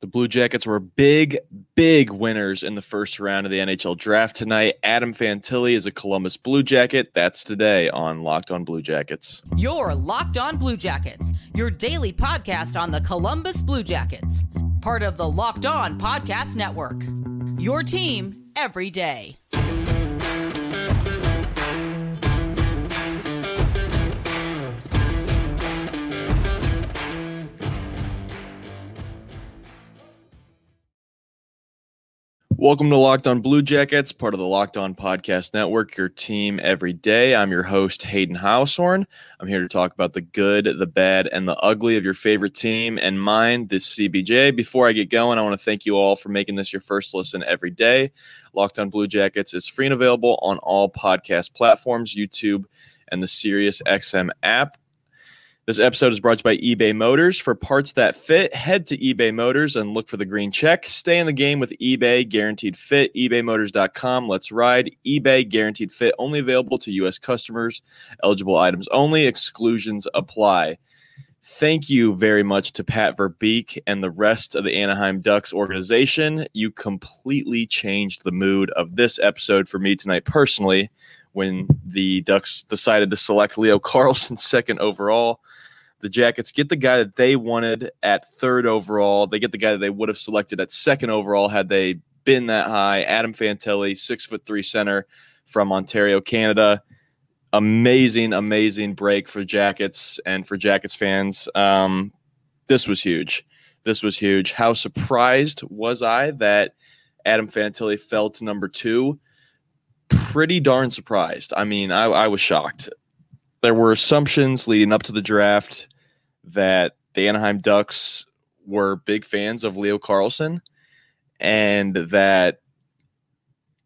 The Blue Jackets were big, big winners in the first round of the NHL draft tonight. Adam Fantilli is a Columbus Blue Jacket. That's today on Locked On Blue Jackets. Your Locked On Blue Jackets, your daily podcast on the Columbus Blue Jackets, part of the Locked On Podcast Network. Your team every day. Welcome to Locked On Blue Jackets, part of the Locked On Podcast Network, your team every day. I'm your host, Hayden Houshorn. I'm here to talk about the good, the bad, and the ugly of your favorite team and mine, this CBJ. Before I get going, I want to thank you all for making this your first listen every day. Locked On Blue Jackets is free and available on all podcast platforms, YouTube, and the SiriusXM app. This episode is brought to you by eBay Motors. For parts that fit, head to eBay Motors and look for the green check. Stay in the game with eBay Guaranteed Fit. ebaymotors.com. Let's ride. eBay Guaranteed Fit only available to U.S. customers. Eligible items only. Exclusions apply. Thank you very much to Pat Verbeek and the rest of the Anaheim Ducks organization. You completely changed the mood of this episode for me tonight personally when the Ducks decided to select Leo Carlsson second overall the Jackets get the guy that they wanted at third overall. They get the guy that they would have selected at second overall had they been that high. Adam Fantilli, six foot three center from Ontario, Canada. Amazing, amazing break for Jackets and for Jackets fans. Um, this was huge. This was huge. How surprised was I that Adam Fantilli fell to number two? Pretty darn surprised. I mean, I, I was shocked there were assumptions leading up to the draft that the Anaheim Ducks were big fans of Leo Carlsson and that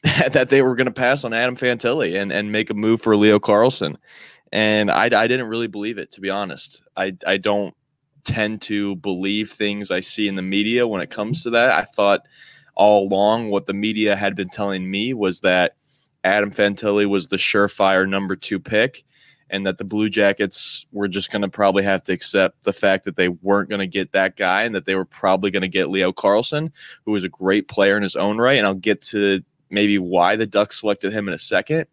that they were going to pass on Adam Fantilli and, and make a move for Leo Carlsson. And I, I didn't really believe it, to be honest. I, I don't tend to believe things I see in the media when it comes to that. I thought all along what the media had been telling me was that Adam Fantilli was the surefire number two pick and that the Blue Jackets were just going to probably have to accept the fact that they weren't going to get that guy and that they were probably going to get Leo Carlsson, who was a great player in his own right. And I'll get to maybe why the Ducks selected him in a second.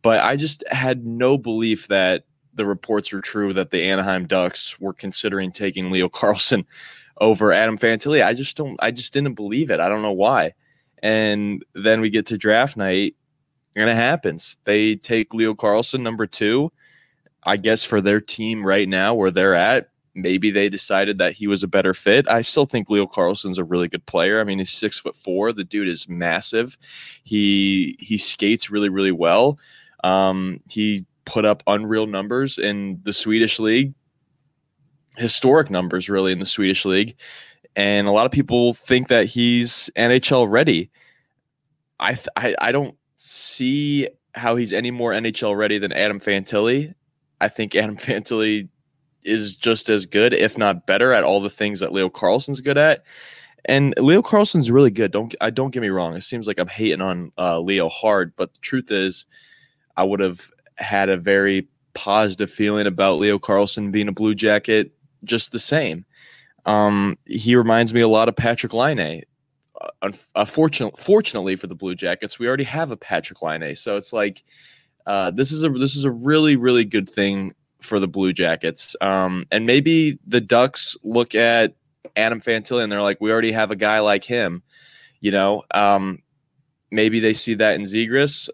But I just had no belief that the reports were true that the Anaheim Ducks were considering taking Leo Carlsson over Adam Fantilli. I just don't I just didn't believe it. I don't know why. And then we get to draft night and it happens. They take Leo Carlsson, number two. I guess for their team right now where they're at, maybe they decided that he was a better fit. I still think Leo Carlsson's a really good player. I mean, he's six foot four. The dude is massive. He he skates really really well. Um, he put up unreal numbers in the Swedish league, historic numbers really in the Swedish league, and a lot of people think that he's NHL ready. I th- I, I don't see how he's any more NHL ready than Adam Fantilli. I think Adam Fantilli is just as good, if not better, at all the things that Leo Carlsson's good at. And Leo Carlsson's really good. Don't I don't get me wrong. It seems like I'm hating on uh, Leo hard, but the truth is, I would have had a very positive feeling about Leo Carlsson being a Blue Jacket just the same. Um, he reminds me a lot of Patrik Laine unfortunately, uh, fortunately for the Blue Jackets, we already have a Patrik Laine, so it's like uh, this is a this is a really really good thing for the Blue Jackets. Um, and maybe the Ducks look at Adam Fantilli and they're like, we already have a guy like him. You know, um, maybe they see that in Zegras.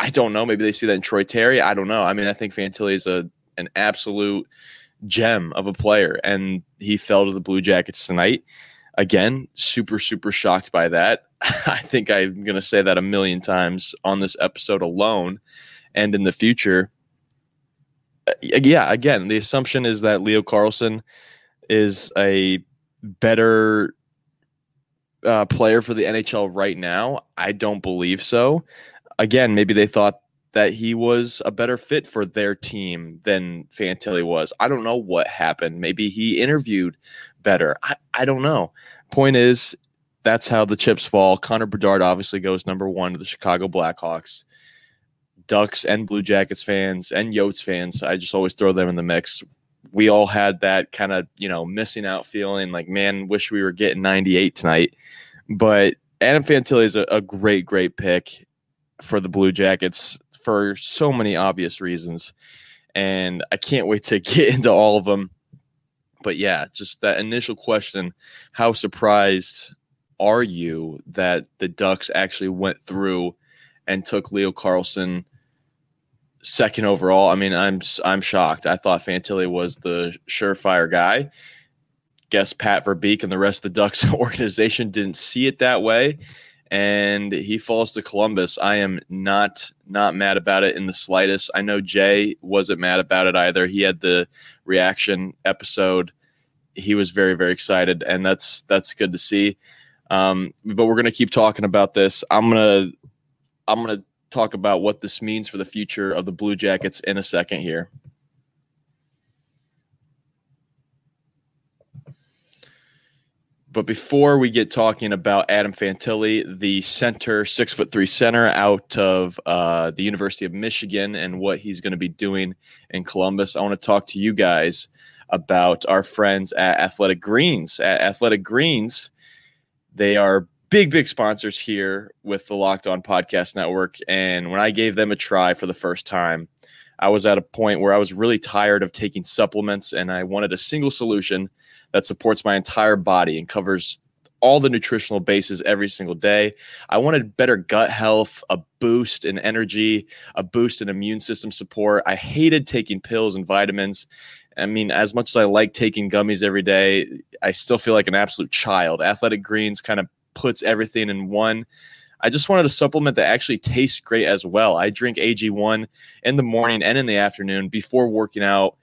I don't know. Maybe they see that in Troy Terry. I don't know. I mean, I think Fantilli is a an absolute gem of a player, and he fell to the Blue Jackets tonight again, super, super shocked by that. I think I'm going to say that a million times on this episode alone and in the future. Uh, yeah, again, the assumption is that Leo Carlsson is a better uh, player for the NHL right now. I don't believe so. Again, maybe they thought that he was a better fit for their team than Fantilli was. I don't know what happened. Maybe he interviewed better. I, I don't know. Point is, that's how the chips fall. Connor Bedard obviously goes number one to the Chicago Blackhawks. Ducks and Blue Jackets fans and Yotes fans, I just always throw them in the mix. we all had that kind of you know missing out feeling like man wish we were getting 98 tonight but adam fantilli is a, a great great pick for the blue jackets for so many obvious reasons and i can't wait to get into all of them but yeah just that initial question how surprised are you that the ducks actually went through and took leo Carlsson second overall. I mean, I'm I'm shocked. I thought Fantilli was the surefire guy. Guess Pat Verbeek and the rest of the Ducks organization didn't see it that way, and he falls to Columbus. I am not not mad about it in the slightest. I know Jay wasn't mad about it either. He had the reaction episode. He was very very excited, and that's that's good to see. Um, but we're gonna keep talking about this. I'm gonna I'm gonna talk about what this means for the future of the Blue Jackets in a second here. But before we get talking about Adam Fantilli, the center, six foot three center out of uh, the University of Michigan, and what he's going to be doing in Columbus, I want to talk to you guys about our friends at Athletic Greens. At Athletic Greens, they are big, big sponsors here with the Locked On Podcast Network. And when I gave them a try for the first time, I was at a point where I was really tired of taking supplements and I wanted a single solution that supports my entire body and covers all the nutritional bases every single day. I wanted better gut health, a boost in energy, a boost in immune system support. I hated taking pills and vitamins. I mean, as much as I like taking gummies every day, I still feel like an absolute child. Athletic Greens kind of puts everything in one. I just wanted a supplement that actually tastes great as well. I drink AG1 in the morning and in the afternoon before working out,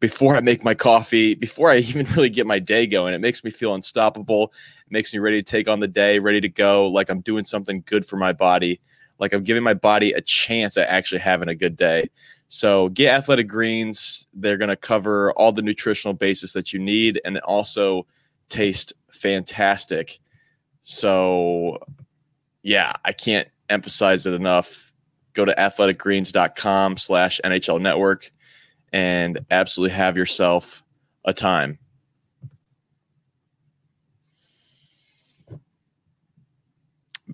before I make my coffee, before I even really get my day going. It makes me feel unstoppable. It makes me ready to take on the day, ready to go, like I'm doing something good for my body, like I'm giving my body a chance at actually having a good day. So get Athletic Greens. They're going to cover all the nutritional basis that you need and also taste fantastic. So, yeah, I can't emphasize it enough. Go to athleticgreens.com slash NHL network and absolutely have yourself a time.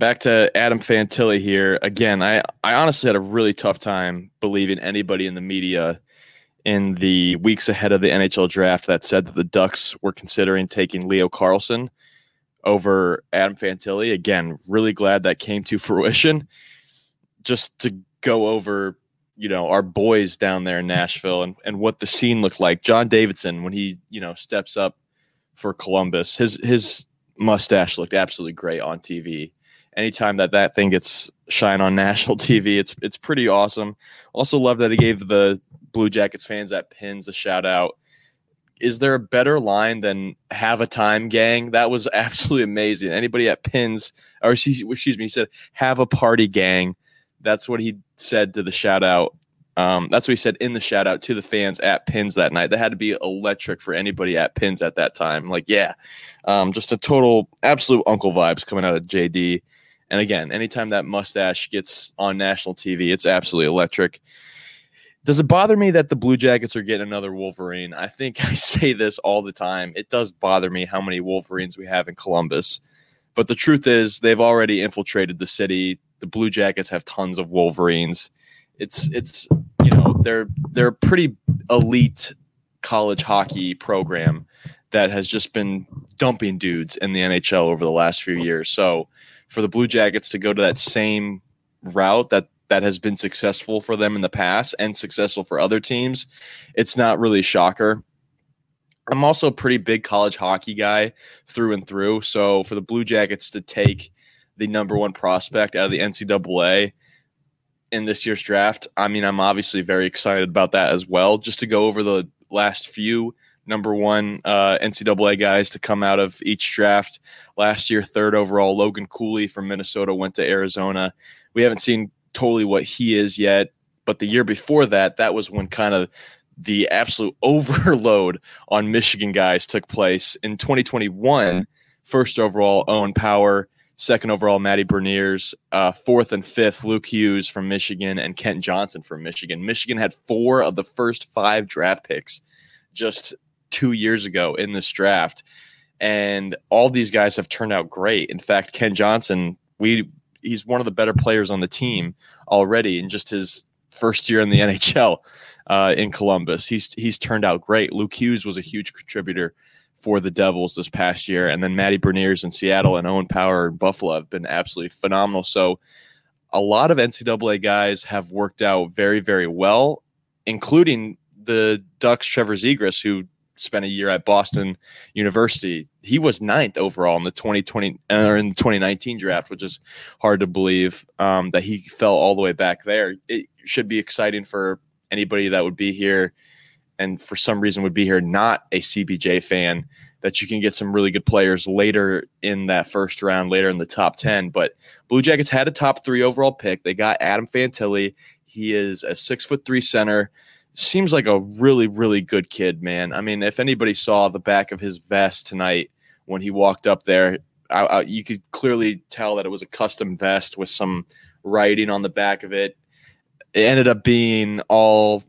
Back to Adam Fantilli here. Again, I, I honestly had a really tough time believing anybody in the media in the weeks ahead of the NHL draft that said that the Ducks were considering taking Leo Carlsson over Adam Fantilli. Again, really glad that came to fruition. Just to go over, you know, our boys down there in Nashville and, and what the scene looked like. John Davidson, when he, you know, steps up for Columbus, his his mustache looked absolutely great on TV. Anytime that that thing gets shine on national TV, it's it's pretty awesome. Also love that he gave the Blue Jackets fans at Pins a shout out. Is there a better line than have a time gang that was absolutely amazing. Anybody at pins or excuse me he said have a party gang. That's what he said to the shout out. Um, that's what he said in the shout out to the fans at pins that night. That had to be electric for anybody at pins at that time. Like yeah um, just a total absolute uncle vibes coming out of jd and again anytime that mustache gets on national tv it's absolutely electric does it bother me that the Blue Jackets are getting another Wolverine? I think I say this all the time. It does bother me how many Wolverines we have in Columbus. But the truth is, they've already infiltrated the city. The Blue Jackets have tons of Wolverines. It's it's you know they're they're a pretty elite college hockey program that has just been dumping dudes in the NHL over the last few years. So for the Blue Jackets to go to that same route that that has been successful for them in the past and successful for other teams, it's not really a shocker. I'm also a pretty big college hockey guy through and through. So for the Blue Jackets to take the number one prospect out of the NCAA in this year's draft, I mean, I'm obviously very excited about that as well. Just to go over the last few number one uh, NCAA guys to come out of each draft. Last year, third overall, Logan Cooley from Minnesota went to Arizona. We haven't seen totally what he is yet. But the year before that, that was when kind of the absolute overload on Michigan guys took place. In 2021, first overall, Owen Power, second overall, Matty Beniers, uh, fourth and fifth, Luke Hughes from Michigan, and Kent Johnson from Michigan. Michigan had four of the first five draft picks just two years ago in this draft. And all these guys have turned out great. In fact, Kent Johnson, we he's one of the better players on the team already in just his first year in the NHL uh, in Columbus. He's he's turned out great. Luke Hughes was a huge contributor for the Devils this past year, and then Matty Beniers in Seattle and Owen Power in Buffalo have been absolutely phenomenal. So, a lot of NCAA guys have worked out very very well, including the Ducks' Trevor Zegras, who spent a year at Boston University. He was ninth overall in the 2020 or in the 2019 draft, which is hard to believe um, that he fell all the way back there. It should be exciting for anybody that would be here and for some reason would be here not a CBJ fan that you can get some really good players later in that first round, later in the top 10. But Blue Jackets had a top three overall pick. They got Adam Fantilli. He is a six foot three center seems like a really, really good kid, man. I mean, if anybody saw the back of his vest tonight when he walked up there, I, I, you could clearly tell that it was a custom vest with some writing on the back of it. It ended up being all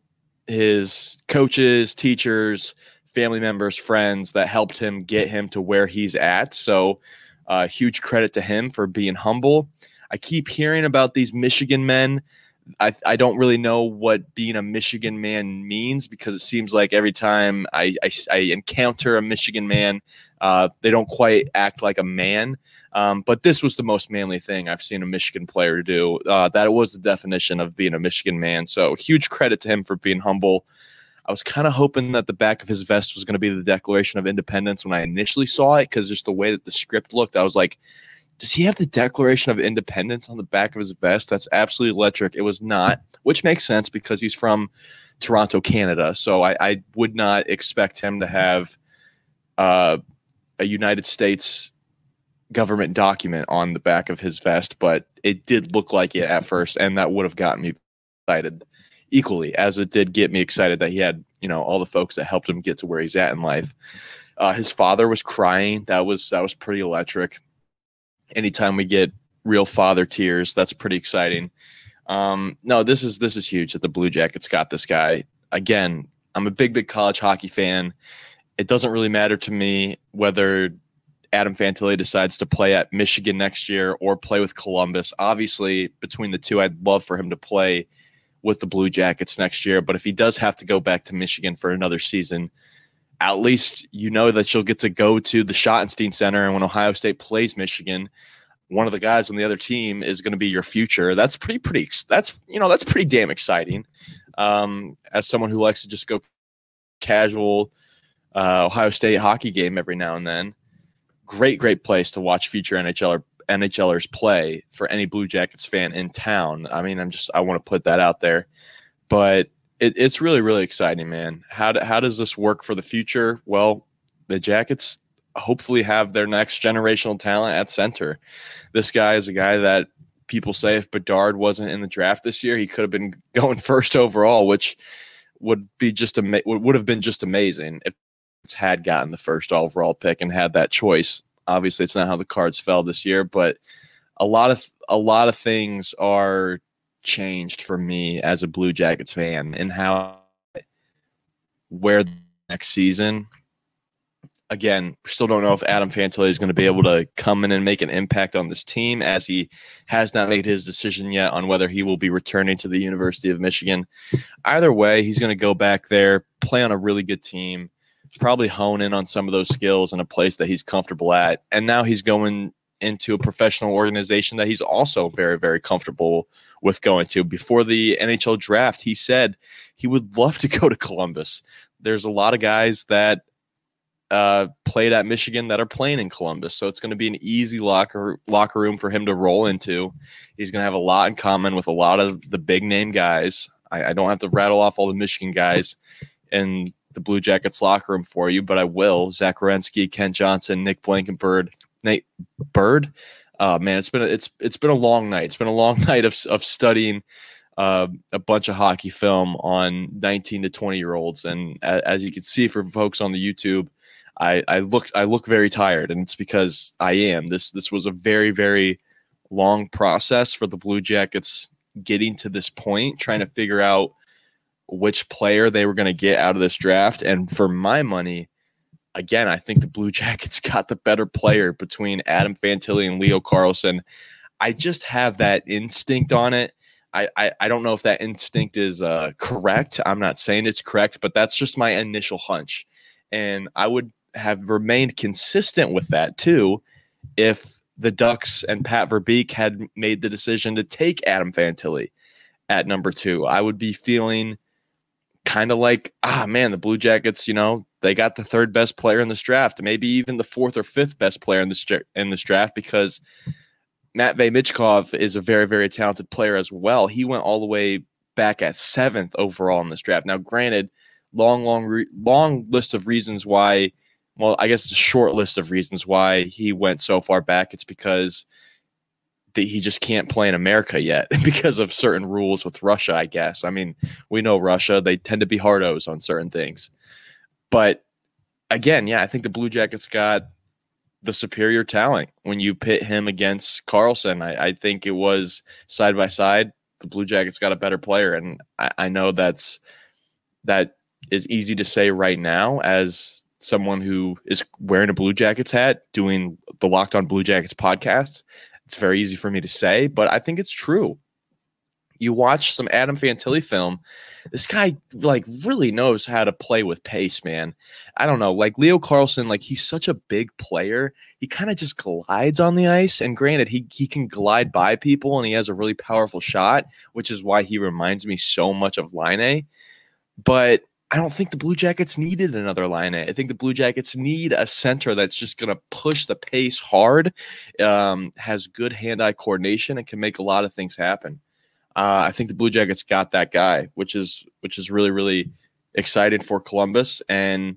his coaches, teachers, family members, friends that helped him get him to where he's at. So, uh, huge credit to him for being humble. I keep hearing about these Michigan men I, I don't really know what being a Michigan man means because it seems like every time I, I, I encounter a Michigan man, uh, they don't quite act like a man. Um, but this was the most manly thing I've seen a Michigan player do. Uh, that was the definition of being a Michigan man. So huge credit to him for being humble. I was kind of hoping that the back of his vest was going to be the Declaration of Independence when I initially saw it because just the way that the script looked, I was like, does he have the Declaration of Independence on the back of his vest? That's absolutely electric. It was not, which makes sense because he's from Toronto, Canada. So I, I would not expect him to have uh, a United States government document on the back of his vest, but it did look like it at first, and that would have gotten me excited equally as it did get me excited that he had you know all the folks that helped him get to where he's at in life. Uh, his father was crying. That was that was pretty electric anytime we get real father tears, that's pretty exciting. Um, no, this is this is huge that the Blue Jackets got this guy. Again, I'm a big, big college hockey fan. It doesn't really matter to me whether Adam Fantilli decides to play at Michigan next year or play with Columbus. Obviously, between the two, I'd love for him to play with the Blue Jackets next year. But if he does have to go back to Michigan for another season, at least you know that you'll get to go to the Schottenstein Center, and when Ohio State plays Michigan, one of the guys on the other team is going to be your future. That's pretty, pretty. That's you know that's pretty damn exciting. Um, as someone who likes to just go casual uh, Ohio State hockey game every now and then, great, great place to watch future NHLer NHLers play for any Blue Jackets fan in town. I mean, I'm just I want to put that out there, but it, it's really really exciting, man. How do, how does this work for the future? Well, the Jackets hopefully have their next generational talent at center. This guy is a guy that people say if Bedard wasn't in the draft this year, he could have been going first overall, which would be just ama- would have been just amazing if it's had gotten the first overall pick and had that choice. Obviously, it's not how the cards fell this year, but a lot of a lot of things are changed for me as a Blue Jackets fan and how where next season. Again, still don't know if Adam Fantilli is going to be able to come in and make an impact on this team as he has not made his decision yet on whether he will be returning to the University of Michigan. Either way, he's going to go back there, play on a really good team, probably hone in on some of those skills in a place that he's comfortable at. And now he's going into a professional organization that he's also very, very comfortable with going to. Before the NHL draft, he said he would love to go to Columbus. There's a lot of guys that uh, played at Michigan that are playing in Columbus, so it's going to be an easy locker locker room for him to roll into. He's going to have a lot in common with a lot of the big name guys. I, I don't have to rattle off all the Michigan guys in the Blue Jackets locker room for you, but I will. Zach Werenski, Kent Johnson, Nick Blankenburg, Nate Bird uh, man, it's been a, it's it's been a long night. It's been a long night of of studying uh, a bunch of hockey film on 19 to 20 year olds, and as, as you can see for folks on the YouTube, I I look I look very tired, and it's because I am. This this was a very very long process for the Blue Jackets getting to this point, trying to figure out which player they were going to get out of this draft. And for my money, again, I think the Blue Jackets got the better player between Adam Fantilli and Leo Carlsson. I just have that instinct on it. I, I, I don't know if that instinct is uh, correct. I'm not saying it's correct, but that's just my initial hunch. And I would have remained consistent with that too if the Ducks and Pat Verbeek had made the decision to take Adam Fantilli at number two. I would be feeling kind of like, ah, man, the Blue Jackets, you know, they got the third best player in this draft, maybe even the fourth or fifth best player in this in this draft because Matvey Michkov is a very, very talented player as well. He went all the way back at seventh overall in this draft. Now, granted, long, long, re- long list of reasons why. Well, I guess it's a short list of reasons why he went so far back. It's because that he just can't play in America yet because of certain rules with Russia, I guess. I mean, we know Russia, they tend to be hardos on certain things. But again, yeah, I think the Blue Jackets got the superior talent when you pit him against Carlsson. I, I think it was side by side. The Blue Jackets got a better player, and I, I know that's that is easy to say right now as someone who is wearing a Blue Jackets hat, doing the Locked On Blue Jackets podcast. It's very easy for me to say, but I think it's true. You watch some Adam Fantilli film, this guy like really knows how to play with pace, man. I don't know, like Leo Carlsson, like he's such a big player. He kind of just glides on the ice, and granted, he he can glide by people, and he has a really powerful shot, which is why he reminds me so much of Laine. But I don't think the Blue Jackets needed another line. I think the Blue Jackets need a center that's just going to push the pace hard, um, has good hand-eye coordination, and can make a lot of things happen. Uh, I think the Blue Jackets got that guy, which is which is really really exciting for Columbus. And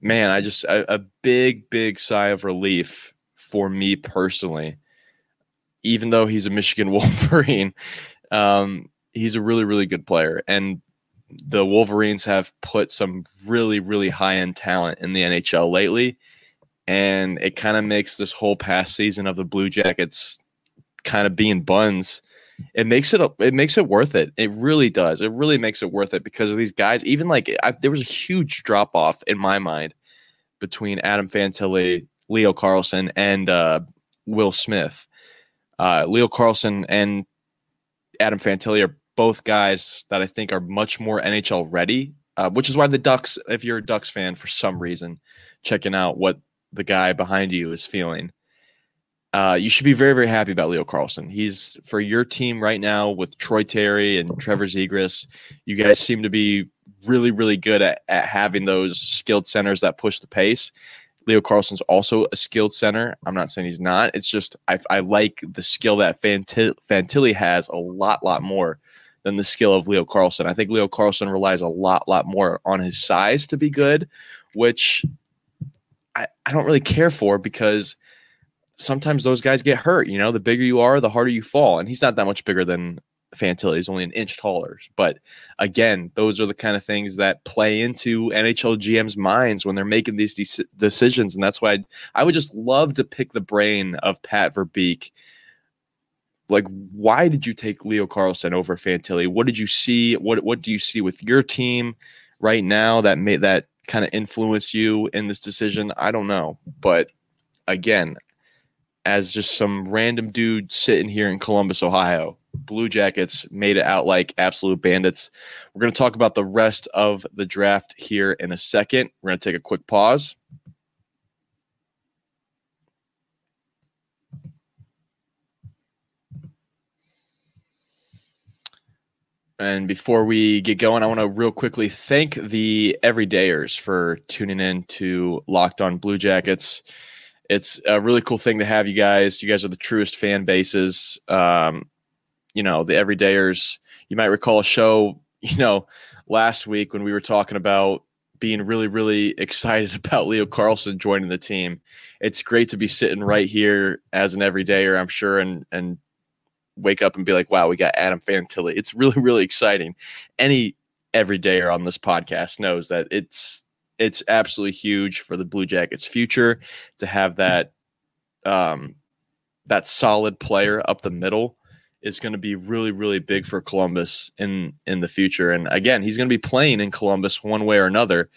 man, I just a, a big big sigh of relief for me personally. Even though he's a Michigan Wolverine, um, he's a really really good player, and the Wolverines have put some really, really high end talent in the NHL lately. And it kind of makes this whole past season of the Blue Jackets kind of being buns. It makes it it makes it worth it. It really does. It really makes it worth it because of these guys. Even like I, there was a huge drop off in my mind between Adam Fantilli, Leo Carlsson, and uh, Will Smith. Uh, Leo Carlsson and Adam Fantilli are both guys that I think are much more NHL ready, uh, which is why the Ducks, if you're a Ducks fan for some reason, checking out what the guy behind you is feeling. Uh, you should be very, very happy about Leo Carlsson. He's for your team right now with Troy Terry and Trevor Zegras. You guys seem to be really, really good at, at having those skilled centers that push the pace. Leo Carlsson's also a skilled center. I'm not saying he's not. It's just I, I like the skill that Fantilli has a lot, lot more than the skill of Leo Carlsson. I think Leo Carlsson relies a lot, lot more on his size to be good, which I, I don't really care for because sometimes those guys get hurt. You know, the bigger you are, the harder you fall. And he's not that much bigger than Fantilli. He's only an inch taller. But again, those are the kind of things that play into NHL GM's minds when they're making these de- decisions. And that's why I'd, I would just love to pick the brain of Pat Verbeek like why did you take Leo Carlsson over Fantilli? What did you see? What what do you see with your team right now that made that kind of influence you in this decision? I don't know, but again, as just some random dude sitting here in Columbus, Ohio, Blue Jackets made it out like absolute bandits. We're going to talk about the rest of the draft here in a second. We're going to take a quick pause. And before we get going, I want to real quickly thank the everydayers for tuning in to Locked On Blue Jackets. It's a really cool thing to have you guys. You guys are the truest fan bases. Um, you know, the everydayers. You might recall a show, you know, last week when we were talking about being really, really excited about Leo Carlsson joining the team. It's great to be sitting right here as an everydayer, I'm sure, and and wake up and be like, wow, we got Adam Fantilli. It's really, really exciting. Any everydayer on this podcast knows that it's it's absolutely huge for the Blue Jackets future to have that um that solid player up the middle is going to be really really big for Columbus in in the future. And again, he's going to be playing in Columbus one way or another.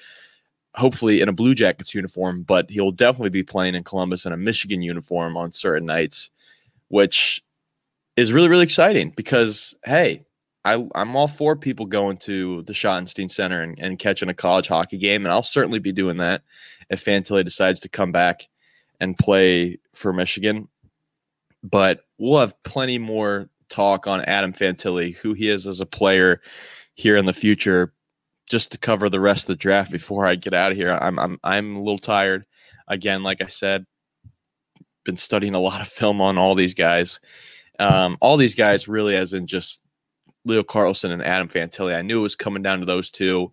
Hopefully in a Blue Jackets uniform, but he'll definitely be playing in Columbus in a Michigan uniform on certain nights, which is really really exciting because hey, I, I'm all for people going to the Schottenstein Center and, and catching a college hockey game, and I'll certainly be doing that if Fantilli decides to come back and play for Michigan. But we'll have plenty more talk on Adam Fantilli, who he is as a player here in the future, just to cover the rest of the draft before I get out of here. I'm I'm I'm a little tired. Again, like I said, been studying a lot of film on all these guys. Um, all these guys really as in just Leo Carlsson and Adam Fantilli. I knew it was coming down to those two.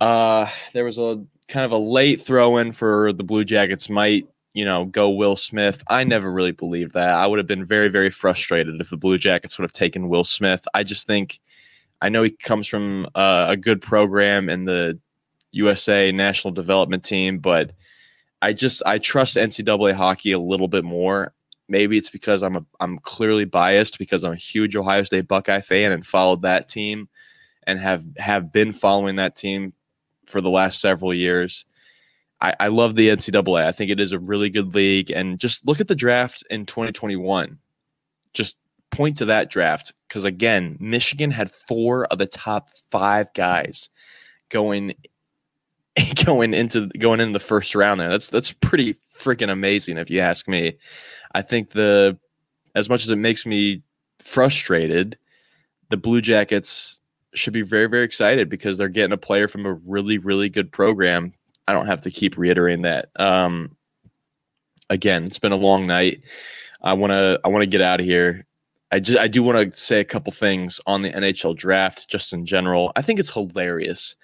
Uh, there was a kind of a late throw in for the Blue Jackets might you know, go Will Smith. I never really believed that. I would have been very, very frustrated if the Blue Jackets would have taken Will Smith. I just think, I know he comes from uh, a good program in the USA national development team, but I just I trust NCAA hockey a little bit more. Maybe it's because I'm a I'm clearly biased because I'm a huge Ohio State Buckeye fan and followed that team and have have been following that team for the last several years. I, I love the NCAA. I think it is a really good league. And just look at the draft in 2021. Just point to that draft because again, Michigan had four of the top five guys going going into going into the first round there. That's that's pretty freaking amazing if you ask me. I think the as much as it makes me frustrated, the Blue Jackets should be very very excited because they're getting a player from a really really good program I don't have to keep reiterating that. Um, again, it's been a long night. I want to I want to get out of here. I just I do want to say a couple things on the NHL draft just in general. I think it's hilarious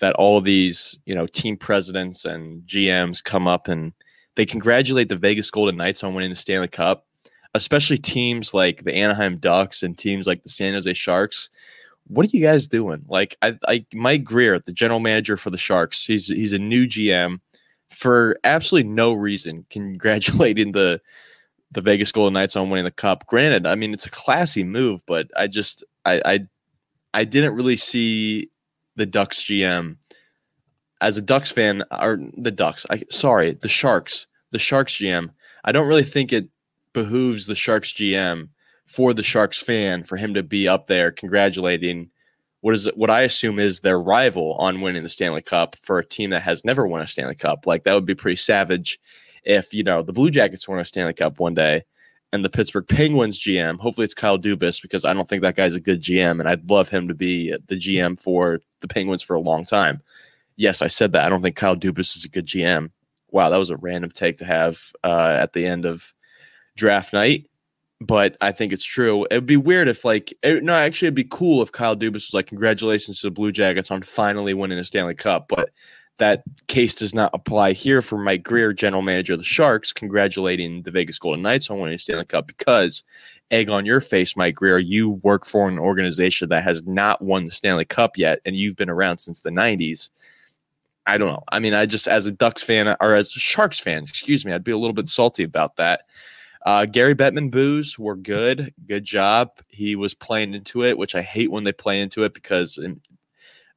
that all these, you know, team presidents and GMs come up and they congratulate the Vegas Golden Knights on winning the Stanley Cup, especially teams like the Anaheim Ducks and teams like the San Jose Sharks what are you guys doing? Like, I, I, Mike Grier, the general manager for the Sharks, he's he's a new GM for absolutely no reason, congratulating the the Vegas Golden Knights on winning the cup. Granted, I mean it's a classy move, but I just I I, I didn't really see the Ducks GM as a Ducks fan or the Ducks. I sorry, the Sharks, the Sharks GM. I don't really think it behooves the Sharks GM for the Sharks fan for him to be up there congratulating what is what I assume is their rival on winning the Stanley Cup for a team that has never won a Stanley Cup. Like that would be pretty savage if you know the Blue Jackets won a Stanley Cup one day and the Pittsburgh Penguins GM, hopefully it's Kyle Dubas because I don't think that guy's a good GM and I'd love him to be the GM for the Penguins for a long time. Yes, I said that. I don't think Kyle Dubas is a good GM. Wow, that was a random take to have uh, at the end of draft night but I think it's true. It would be weird if, like, it, no, actually, it'd be cool if Kyle Dubas was like, "Congratulations to the Blue Jackets on finally winning a Stanley Cup." But that case does not apply here for Mike Grier, general manager of the Sharks, congratulating the Vegas Golden Knights on winning a Stanley Cup because egg on your face, Mike Grier. you work for an organization that has not won the Stanley Cup yet, and you've been around since the '90s. I don't know. I mean, I just as a Ducks fan or as a Sharks fan, excuse me, I'd be a little bit salty about that. Uh, Gary Bettman boos were good. Good job. He was playing into it, which I hate when they play into it because it,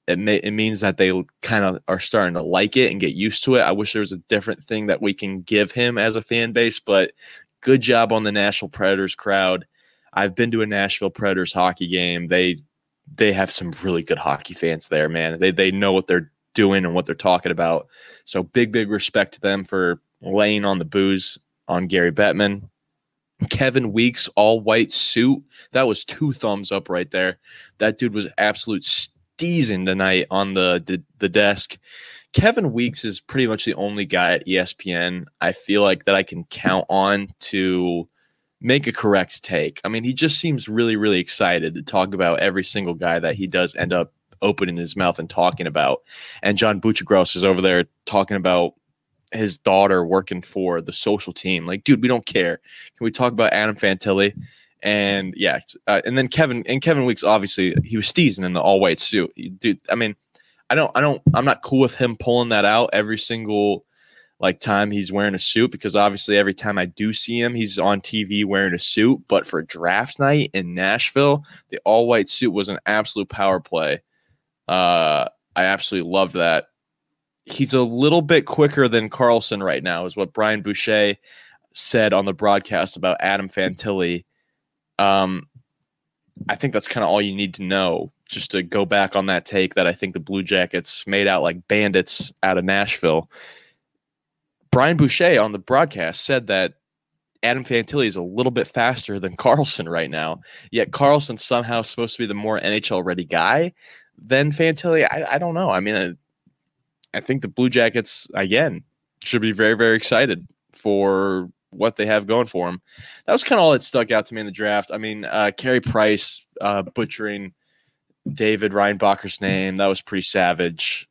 it, may, it means that they kind of are starting to like it and get used to it. I wish there was a different thing that we can give him as a fan base, but good job on the Nashville Predators crowd. I've been to a Nashville Predators hockey game. They they have some really good hockey fans there, man. They they know what they're doing and what they're talking about. So big big respect to them for laying on the boos on Gary Bettman. Kevin Weeks all white suit. That was two thumbs up right there. That dude was absolute steezing tonight on the, the the desk. Kevin Weeks is pretty much the only guy at ESPN I feel like that I can count on to make a correct take. I mean, he just seems really, really excited to talk about every single guy that he does end up opening his mouth and talking about. And John Buccigross is over there talking about his daughter working for the social team. Like, dude, we don't care. Can we talk about Adam Fantilli? And yeah, uh, and then Kevin and Kevin Weeks obviously he was steezing in the all white suit. Dude, I mean, I don't, I don't, I'm not cool with him pulling that out every single like time he's wearing a suit because obviously every time I do see him, he's on TV wearing a suit. But for draft night in Nashville, the all white suit was an absolute power play. Uh, I absolutely loved that. He's a little bit quicker than Carlsson right now, is what Brian Boucher said on the broadcast about Adam Fantilli. Um, I think that's kind of all you need to know just to go back on that take that I think the Blue Jackets made out like bandits out of Nashville. Brian Boucher on the broadcast said that Adam Fantilli is a little bit faster than Carlsson right now. Yet Carlsson's somehow supposed to be the more NHL ready guy than Fantilli. I, I don't know. I mean, I, I think the Blue Jackets again should be very very excited for what they have going for them. That was kind of all that stuck out to me in the draft. I mean, uh, Carey Price uh, butchering David Reinbacher's name that was pretty savage.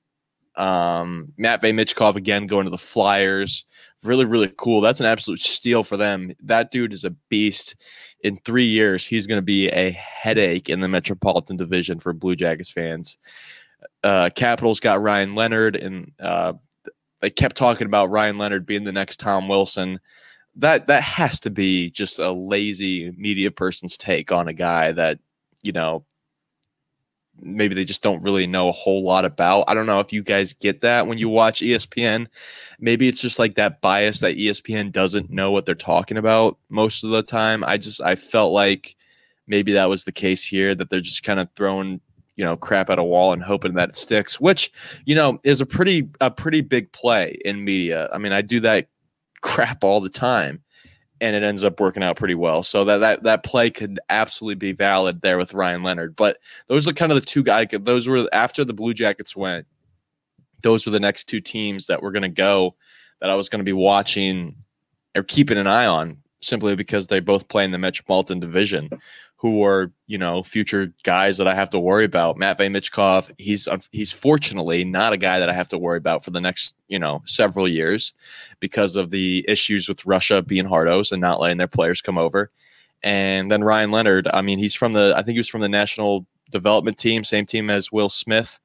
Um, Matvey Michkov again going to the Flyers, really really cool. That's an absolute steal for them. That dude is a beast. In three years, he's going to be a headache in the Metropolitan Division for Blue Jackets fans. Uh, Capitals got Ryan Leonard, and uh, they kept talking about Ryan Leonard being the next Tom Wilson that that has to be just a lazy media person's take on a guy that you know maybe they just don't really know a whole lot about. I don't know if you guys get that when you watch ESPN. Maybe it's just like that bias that ESPN doesn't know what they're talking about most of the time. I just I felt like maybe that was the case here that they're just kind of throwing you know crap at a wall and hoping that it sticks which you know is a pretty a pretty big play in media i mean i do that crap all the time and it ends up working out pretty well. So that that that play could absolutely be valid there with Ryan Leonard. But those are kind of the two guys. Those were after the Blue Jackets went. Those were the next two teams that were going to go that I was going to be watching or keeping an eye on simply because they both play in the Metropolitan Division who are you know future guys that I have to worry about. Matvey Michkov, he's he's fortunately not a guy that I have to worry about for the next you know several years because of the issues with Russia being hardos and not letting their players come over. And then Ryan Leonard, I mean, he's from the I think he was from the national development team, same team as Will Smith.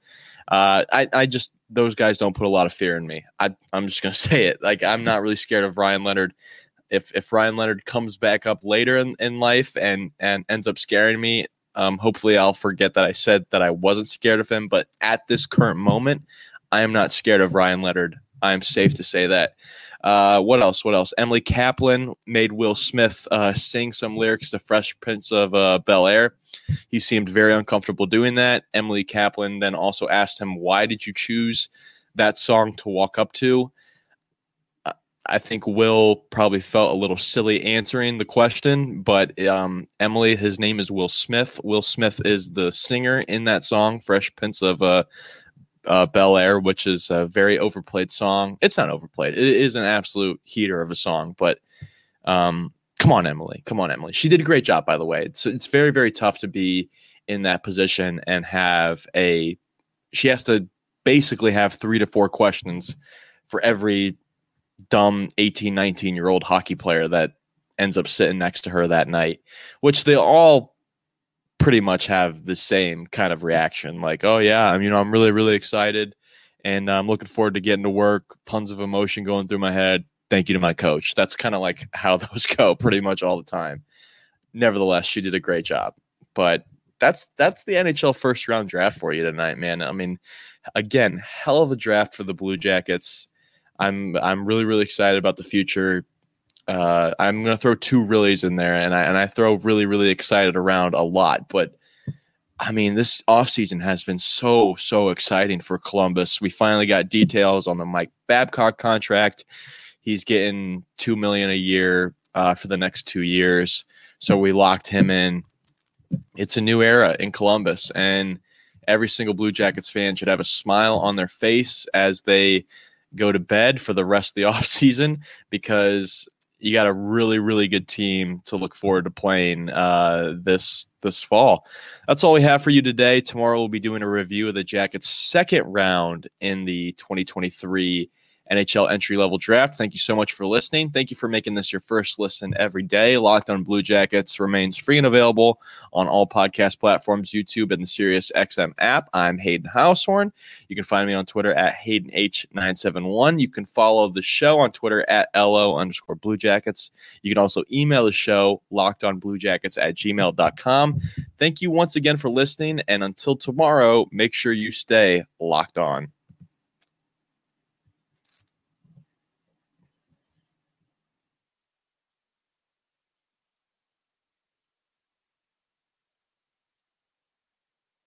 Uh, I I just those guys don't put a lot of fear in me. I I'm just gonna say it. Like I'm not really scared of Ryan Leonard if if Ryan Leonard comes back up later in, in life and and ends up scaring me, um, hopefully I'll forget that I said that I wasn't scared of him. But at this current moment, I am not scared of Ryan Leonard. I am safe to say that. Uh, what else? What else? Emily Kaplan made Will Smith uh, sing some lyrics to Fresh Prince of uh, Bel Air. He seemed very uncomfortable doing that. Emily Kaplan then also asked him, "Why did you choose that song to walk up to?" I think Will probably felt a little silly answering the question, but um, Emily, his name is Will Smith. Will Smith is the singer in that song, Fresh Prince of uh, uh, Bel Air, which is a very overplayed song. It's not overplayed, it is an absolute heater of a song, but um, come on, Emily. Come on, Emily. She did a great job, by the way. It's, it's very, very tough to be in that position and have a, she has to basically have three to four questions for every dumb 18, 19 year old hockey player that ends up sitting next to her that night, which they all pretty much have the same kind of reaction. Like, oh yeah, I'm you know I'm really really excited, and uh, I'm looking forward to getting to work. Tons of emotion going through my head. Thank you to my coach. That's kind of like how those go pretty much all the time. Nevertheless, she did a great job. But that's that's the NHL first round draft for you tonight, man. I mean, again, hell of a draft for the Blue Jackets. I'm I'm really really excited about the future. Uh, I'm gonna throw two reallys in there, and I and I throw really really excited around a lot. But I mean, this offseason has been so so exciting for Columbus. We finally got details on the Mike Babcock contract. He's getting two million a year uh, for the next two years, so we locked him in. It's a new era in Columbus, and every single Blue Jackets fan should have a smile on their face as they go to bed for the rest of the off season because you got a really really good team to look forward to playing uh, this this fall. That's all we have for you today. Tomorrow we'll be doing a review of the Jackets' second round in the 2023 NHL entry level draft. Thank you so much for listening. Thank you for making this your first listen every day. Locked on Blue Jackets remains free and available on all podcast platforms, YouTube, and the Sirius XM app. I'm Hayden Househorn. You can find me on Twitter at HaydenH971. You can follow the show on Twitter at LO underscore Blue Jackets. You can also email the show locked on Blue Jackets at gmail.com. Thank you once again for listening. And until tomorrow, make sure you stay locked on.